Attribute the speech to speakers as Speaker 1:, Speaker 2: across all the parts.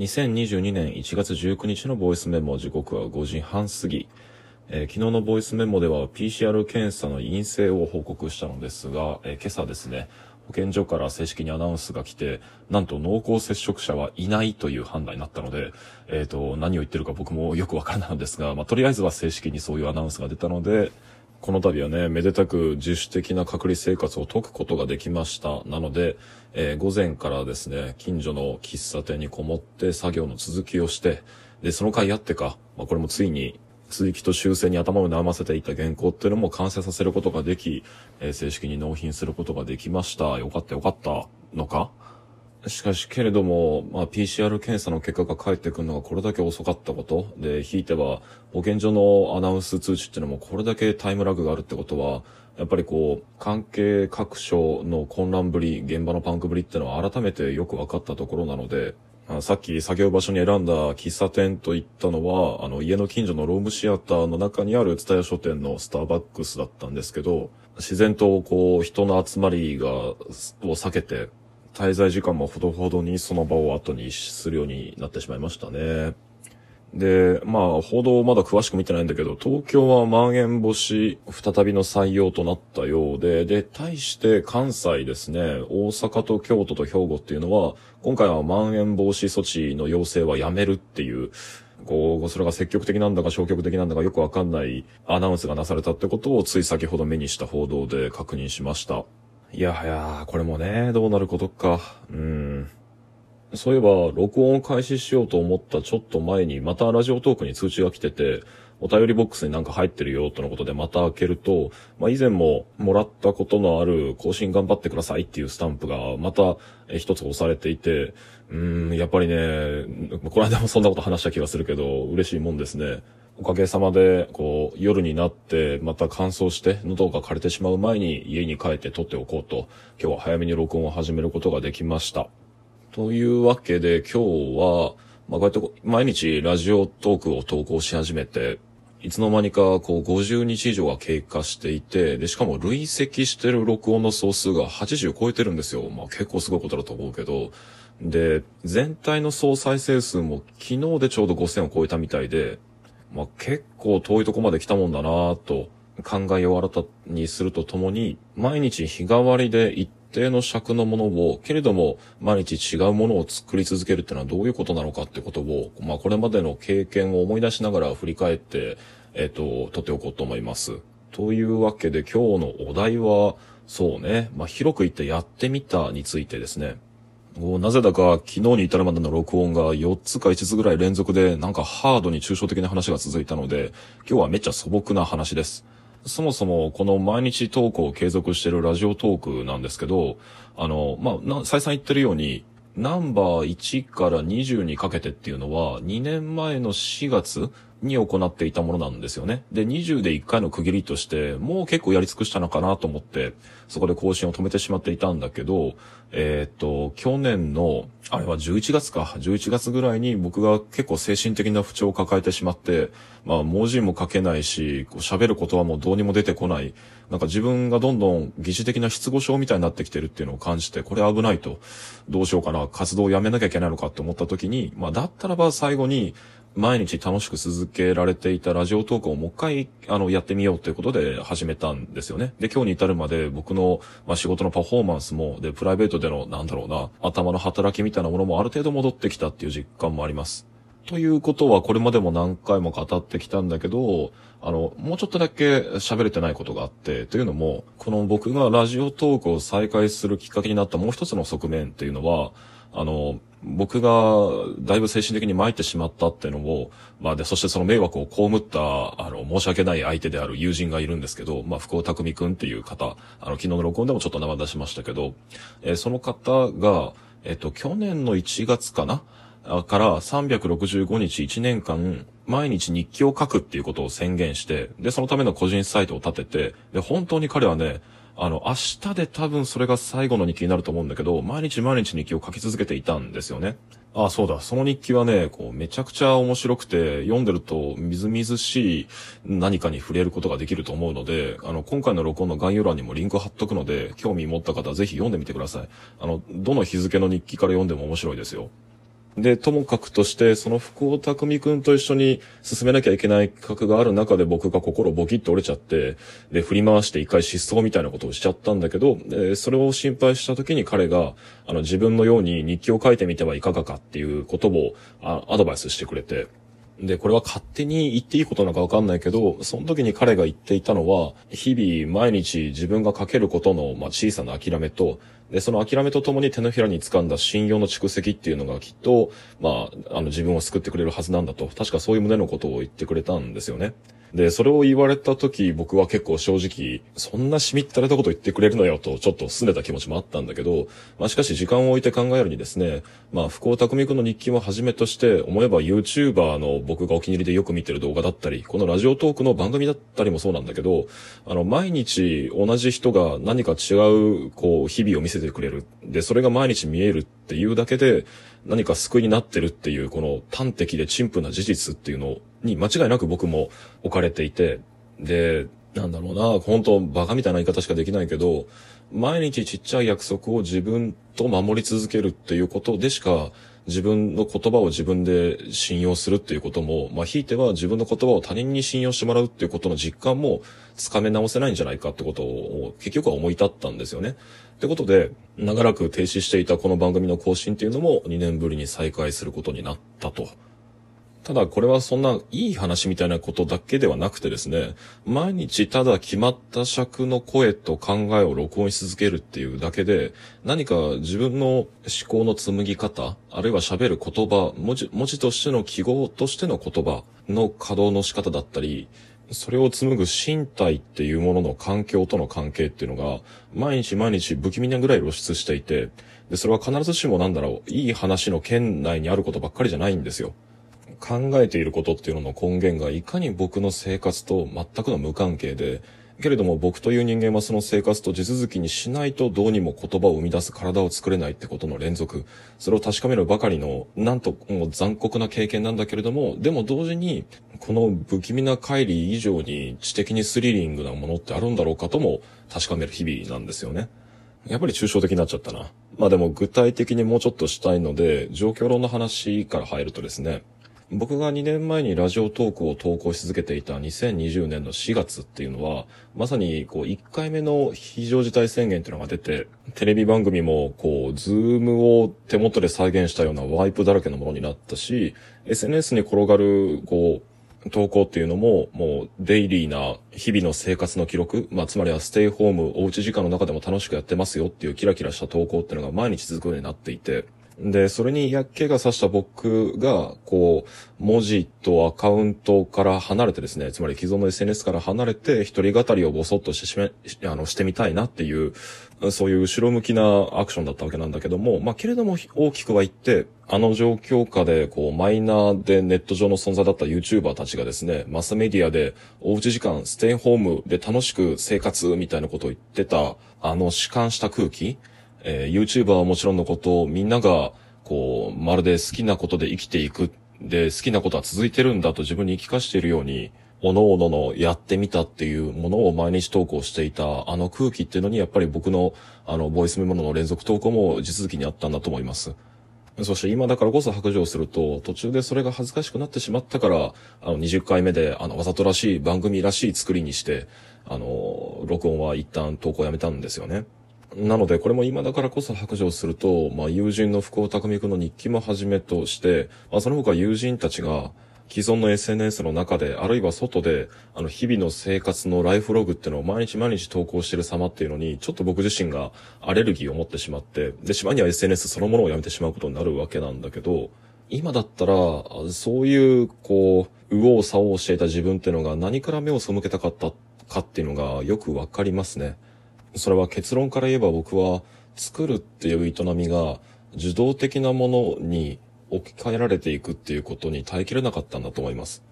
Speaker 1: 2022年1月19日のボイスメモ時刻は5時半過ぎ。えー、昨日のボイスメモでは PCR 検査の陰性を報告したのですが、えー、今朝ですね、保健所から正式にアナウンスが来て、なんと濃厚接触者はいないという判断になったので、えっ、ー、と、何を言ってるか僕もよくわからないのですが、まあ、とりあえずは正式にそういうアナウンスが出たので、この度はね、めでたく自主的な隔離生活を解くことができました。なので、えー、午前からですね、近所の喫茶店にこもって作業の続きをして、で、その回あってか、まあ、これもついに、続きと修正に頭を悩ませていた原稿っていうのも完成させることができ、えー、正式に納品することができました。よかったよかったのか？しかし、けれども、まあ、PCR 検査の結果が返ってくるのがこれだけ遅かったこと。で、ひいては、保健所のアナウンス通知っていうのもこれだけタイムラグがあるってことは、やっぱりこう、関係各所の混乱ぶり、現場のパンクぶりっていうのは改めてよく分かったところなので、さっき作業場所に選んだ喫茶店といったのは、あの、家の近所のロームシアターの中にある蔦屋書店のスターバックスだったんですけど、自然とこう、人の集まりが、を避けて、滞在時間もほどほどにその場を後にするようになってしまいましたね。で、まあ、報道をまだ詳しく見てないんだけど、東京はまん延防止再びの採用となったようで、で、対して関西ですね、大阪と京都と兵庫っていうのは、今回はまん延防止措置の要請はやめるっていう、こう、それが積極的なんだか消極的なんだかよくわかんないアナウンスがなされたってことをつい先ほど目にした報道で確認しました。いやはや、これもね、どうなることか。うん。そういえば、録音開始しようと思ったちょっと前に、またラジオトークに通知が来てて、お便りボックスになんか入ってるよ、とのことでまた開けると、まあ、以前ももらったことのある更新頑張ってくださいっていうスタンプがまた一つ押されていて、うーん、やっぱりね、この間もそんなこと話した気がするけど、嬉しいもんですね。おかげさまで、こう、夜になって、また乾燥して、喉が枯れてしまう前に家に帰って撮っておこうと、今日は早めに録音を始めることができました。というわけで今日は、まあ、こうやって毎日ラジオトークを投稿し始めて、いつの間にかこう50日以上が経過していて、で、しかも累積してる録音の総数が80超えてるんですよ。まあ結構すごいことだと思うけど。で、全体の総再生数も昨日でちょうど5000を超えたみたいで、まあ、結構遠いとこまで来たもんだなぁと考えを新たにするとともに、毎日日替わりで一定の尺のものを、けれども毎日違うものを作り続けるってのはどういうことなのかってことを、まあこれまでの経験を思い出しながら振り返って、えっ、と、とっておこうと思います。というわけで今日のお題は、そうね、まあ広く言ってやってみたについてですね。なぜだか昨日に至るまでの録音が4つか5つぐらい連続でなんかハードに抽象的な話が続いたので、今日はめっちゃ素朴な話です。そもそもこの毎日投稿を継続しているラジオトークなんですけど、あの、まあ、再三言ってるように、ナンバー1から20にかけてっていうのは、2年前の4月に行っていたものなんですよね。で、20で1回の区切りとして、もう結構やり尽くしたのかなと思って、そこで更新を止めてしまっていたんだけど、えー、っと、去年の、あれは11月か、11月ぐらいに僕が結構精神的な不調を抱えてしまって、まあ、文字も書けないし、喋る言葉もうどうにも出てこない、なんか自分がどんどん疑似的な失語症みたいになってきてるっていうのを感じて、これ危ないと、どうしようかな、活動をやめなきゃいけないのかって思った時に、まあ、だったらば最後に、毎日楽しく続けられていたラジオトークをもう一回、あの、やってみようということで始めたんですよね。で、今日に至るまで僕の、まあ、仕事のパフォーマンスも、で、プライベートでの、なんだろうな、頭の働きみたいなものもある程度戻ってきたっていう実感もあります。ということは、これまでも何回も語ってきたんだけど、あの、もうちょっとだけ喋れてないことがあって、というのも、この僕がラジオトークを再開するきっかけになったもう一つの側面っていうのは、あの、僕がだいぶ精神的に参ってしまったっていうのを、まあで、そしてその迷惑を被った、あの、申し訳ない相手である友人がいるんですけど、まあ、福尾匠くんっていう方、あの、昨日の録音でもちょっと名前出しましたけど、えー、その方が、えっ、と、去年の1月かなから365日1年間、毎日日記を書くっていうことを宣言して、で、そのための個人サイトを立てて、で、本当に彼はね、あの、明日で多分それが最後の日記になると思うんだけど、毎日毎日日記を書き続けていたんですよね。ああ、そうだ。その日記はね、こう、めちゃくちゃ面白くて、読んでると、みずみずしい何かに触れることができると思うので、あの、今回の録音の概要欄にもリンク貼っとくので、興味持った方はぜひ読んでみてください。あの、どの日付の日記から読んでも面白いですよ。で、ともかくとして、その福尾匠くんと一緒に進めなきゃいけない企画がある中で僕が心ボキッと折れちゃって、で、振り回して一回失踪みたいなことをしちゃったんだけど、でそれを心配した時に彼が、あの、自分のように日記を書いてみてはいかがかっていうことを、あアドバイスしてくれて、で、これは勝手に言っていいことなのかわかんないけど、その時に彼が言っていたのは、日々毎日自分がかけることの、まあ、小さな諦めと、で、その諦めとともに手のひらに掴んだ信用の蓄積っていうのがきっと、まあ、あの自分を救ってくれるはずなんだと、確かそういう旨のことを言ってくれたんですよね。で、それを言われた時、僕は結構正直、そんなしみったれたこと言ってくれるのよと、ちょっと拗ねた気持ちもあったんだけど、まあしかし時間を置いて考えるにですね、まあ福尾匠くんの日記をはじめとして、思えば YouTuber の僕がお気に入りでよく見てる動画だったり、このラジオトークの番組だったりもそうなんだけど、あの、毎日同じ人が何か違う、こう、日々を見せてくれる。で、それが毎日見えるっていうだけで、何か救いになってるっていう、この端的で陳腐な事実っていうのに間違いなく僕も置かれていて、で、なんだろうな、本当バカみたいな言い方しかできないけど、毎日ちっちゃい約束を自分と守り続けるっていうことでしか、自分の言葉を自分で信用するっていうことも、まあ、ひいては自分の言葉を他人に信用してもらうっていうことの実感もつかめ直せないんじゃないかってことを結局は思い立ったんですよね。ってことで、長らく停止していたこの番組の更新っていうのも2年ぶりに再開することになったと。ただこれはそんないい話みたいなことだけではなくてですね、毎日ただ決まった尺の声と考えを録音し続けるっていうだけで、何か自分の思考の紡ぎ方、あるいは喋る言葉、文字、文字としての記号としての言葉の稼働の仕方だったり、それを紡ぐ身体っていうものの環境との関係っていうのが、毎日毎日不気味なぐらい露出していて、で、それは必ずしもなんだろう、いい話の圏内にあることばっかりじゃないんですよ。考えていることっていうのの根源がいかに僕の生活と全くの無関係で、けれども僕という人間はその生活と地続きにしないとどうにも言葉を生み出す体を作れないってことの連続。それを確かめるばかりの、なんともう残酷な経験なんだけれども、でも同時に、この不気味な乖離以上に知的にスリリングなものってあるんだろうかとも確かめる日々なんですよね。やっぱり抽象的になっちゃったな。まあでも具体的にもうちょっとしたいので、状況論の話から入るとですね、僕が2年前にラジオトークを投稿し続けていた2020年の4月っていうのは、まさにこう1回目の非常事態宣言っていうのが出て、テレビ番組もこう、ズームを手元で再現したようなワイプだらけのものになったし、SNS に転がるこう、投稿っていうのも、もう、デイリーな日々の生活の記録、まあ、つまりはステイホーム、おうち時間の中でも楽しくやってますよっていうキラキラした投稿っていうのが毎日続くようになっていて、で、それに嫌気がさした僕が、こう、文字とアカウントから離れてですね、つまり既存の SNS から離れて、一人語りをボソッとしてしめ、あの、してみたいなっていう、そういう後ろ向きなアクションだったわけなんだけども、まあ、けれども大きくは言って、あの状況下で、こう、マイナーでネット上の存在だった YouTuber たちがですね、マスメディアで、おうち時間、ステイホームで楽しく生活みたいなことを言ってた、あの弛緩した空気、えー、YouTuber はもちろんのこと、みんなが、こう、まるで好きなことで生きていく。で、好きなことは続いてるんだと自分に言い聞かしているように、おのおののやってみたっていうものを毎日投稿していた、あの空気っていうのに、やっぱり僕の、あの、ボイスメモの連続投稿も地続きにあったんだと思います。そして今だからこそ白状すると、途中でそれが恥ずかしくなってしまったから、あの、20回目で、あの、わざとらしい番組らしい作りにして、あの、録音は一旦投稿やめたんですよね。なので、これも今だからこそ白状すると、まあ、友人の福尾匠くんの日記もはじめとして、まあ、その他友人たちが、既存の SNS の中で、あるいは外で、あの、日々の生活のライフログっていうのを毎日毎日投稿してる様っていうのに、ちょっと僕自身がアレルギーを持ってしまって、で、しまいには SNS そのものをやめてしまうことになるわけなんだけど、今だったら、そういう、こう、右往左往していた自分っていうのが何から目を背けたかったかっていうのがよくわかりますね。それは結論から言えば僕は作るっていう営みが受動的なものに置き換えられていくっていうことに耐えきれなかったんだと思います。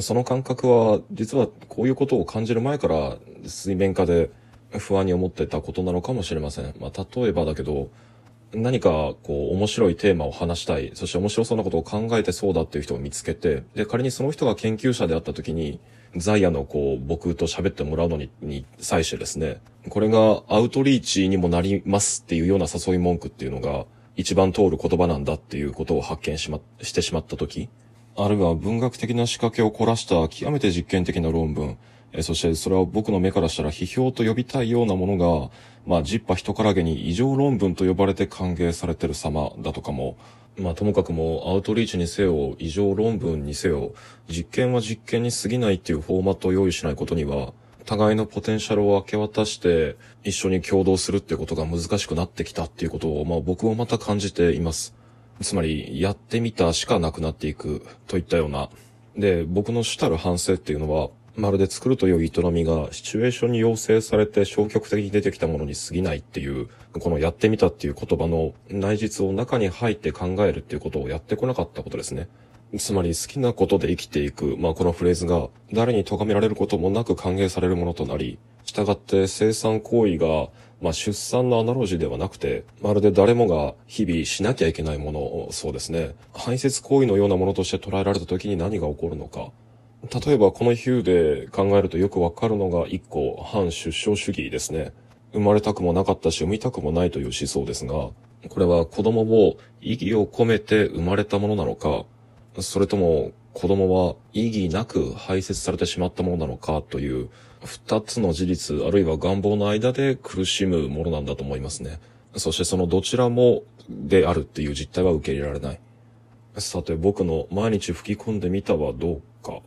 Speaker 1: その感覚は実はこういうことを感じる前から水面下で不安に思ってたことなのかもしれません。まあ、例えばだけど、何かこう面白いテーマを話したい、そして面白そうなことを考えてそうだっていう人を見つけて、で、仮にその人が研究者であった時に、ザイアのこう、僕と喋ってもらうのに、に際してですね、これがアウトリーチにもなりますっていうような誘い文句っていうのが、一番通る言葉なんだっていうことを発見しま、してしまった時、あるいは文学的な仕掛けを凝らした極めて実験的な論文、えそしてそれは僕の目からしたら批評と呼びたいようなものが、まあ、ジッパ人からげに異常論文と呼ばれて歓迎されてる様だとかも、まあ、ともかくもアウトリーチにせよ、異常論文にせよ、実験は実験に過ぎないっていうフォーマットを用意しないことには、互いのポテンシャルを明け渡して一緒に共同するってことが難しくなってきたっていうことを、まあ僕もまた感じています。つまり、やってみたしかなくなっていくといったような。で、僕の主たる反省っていうのは、まるで作るという営みがシチュエーションに要請されて消極的に出てきたものに過ぎないっていう、このやってみたっていう言葉の内実を中に入って考えるっていうことをやってこなかったことですね。つまり好きなことで生きていく、まあこのフレーズが誰に咎められることもなく歓迎されるものとなり、従って生産行為が、まあ出産のアナロジーではなくて、まるで誰もが日々しなきゃいけないものを、そうですね。排泄行為のようなものとして捉えられた時に何が起こるのか。例えばこの比喩で考えるとよくわかるのが一個反出生主義ですね。生まれたくもなかったし産みたくもないという思想ですが、これは子供を意義を込めて生まれたものなのか、それとも子供は意義なく排泄されてしまったものなのかという二つの事実あるいは願望の間で苦しむものなんだと思いますね。そしてそのどちらもであるっていう実態は受け入れられない。さて僕の毎日吹き込んでみたはどうか。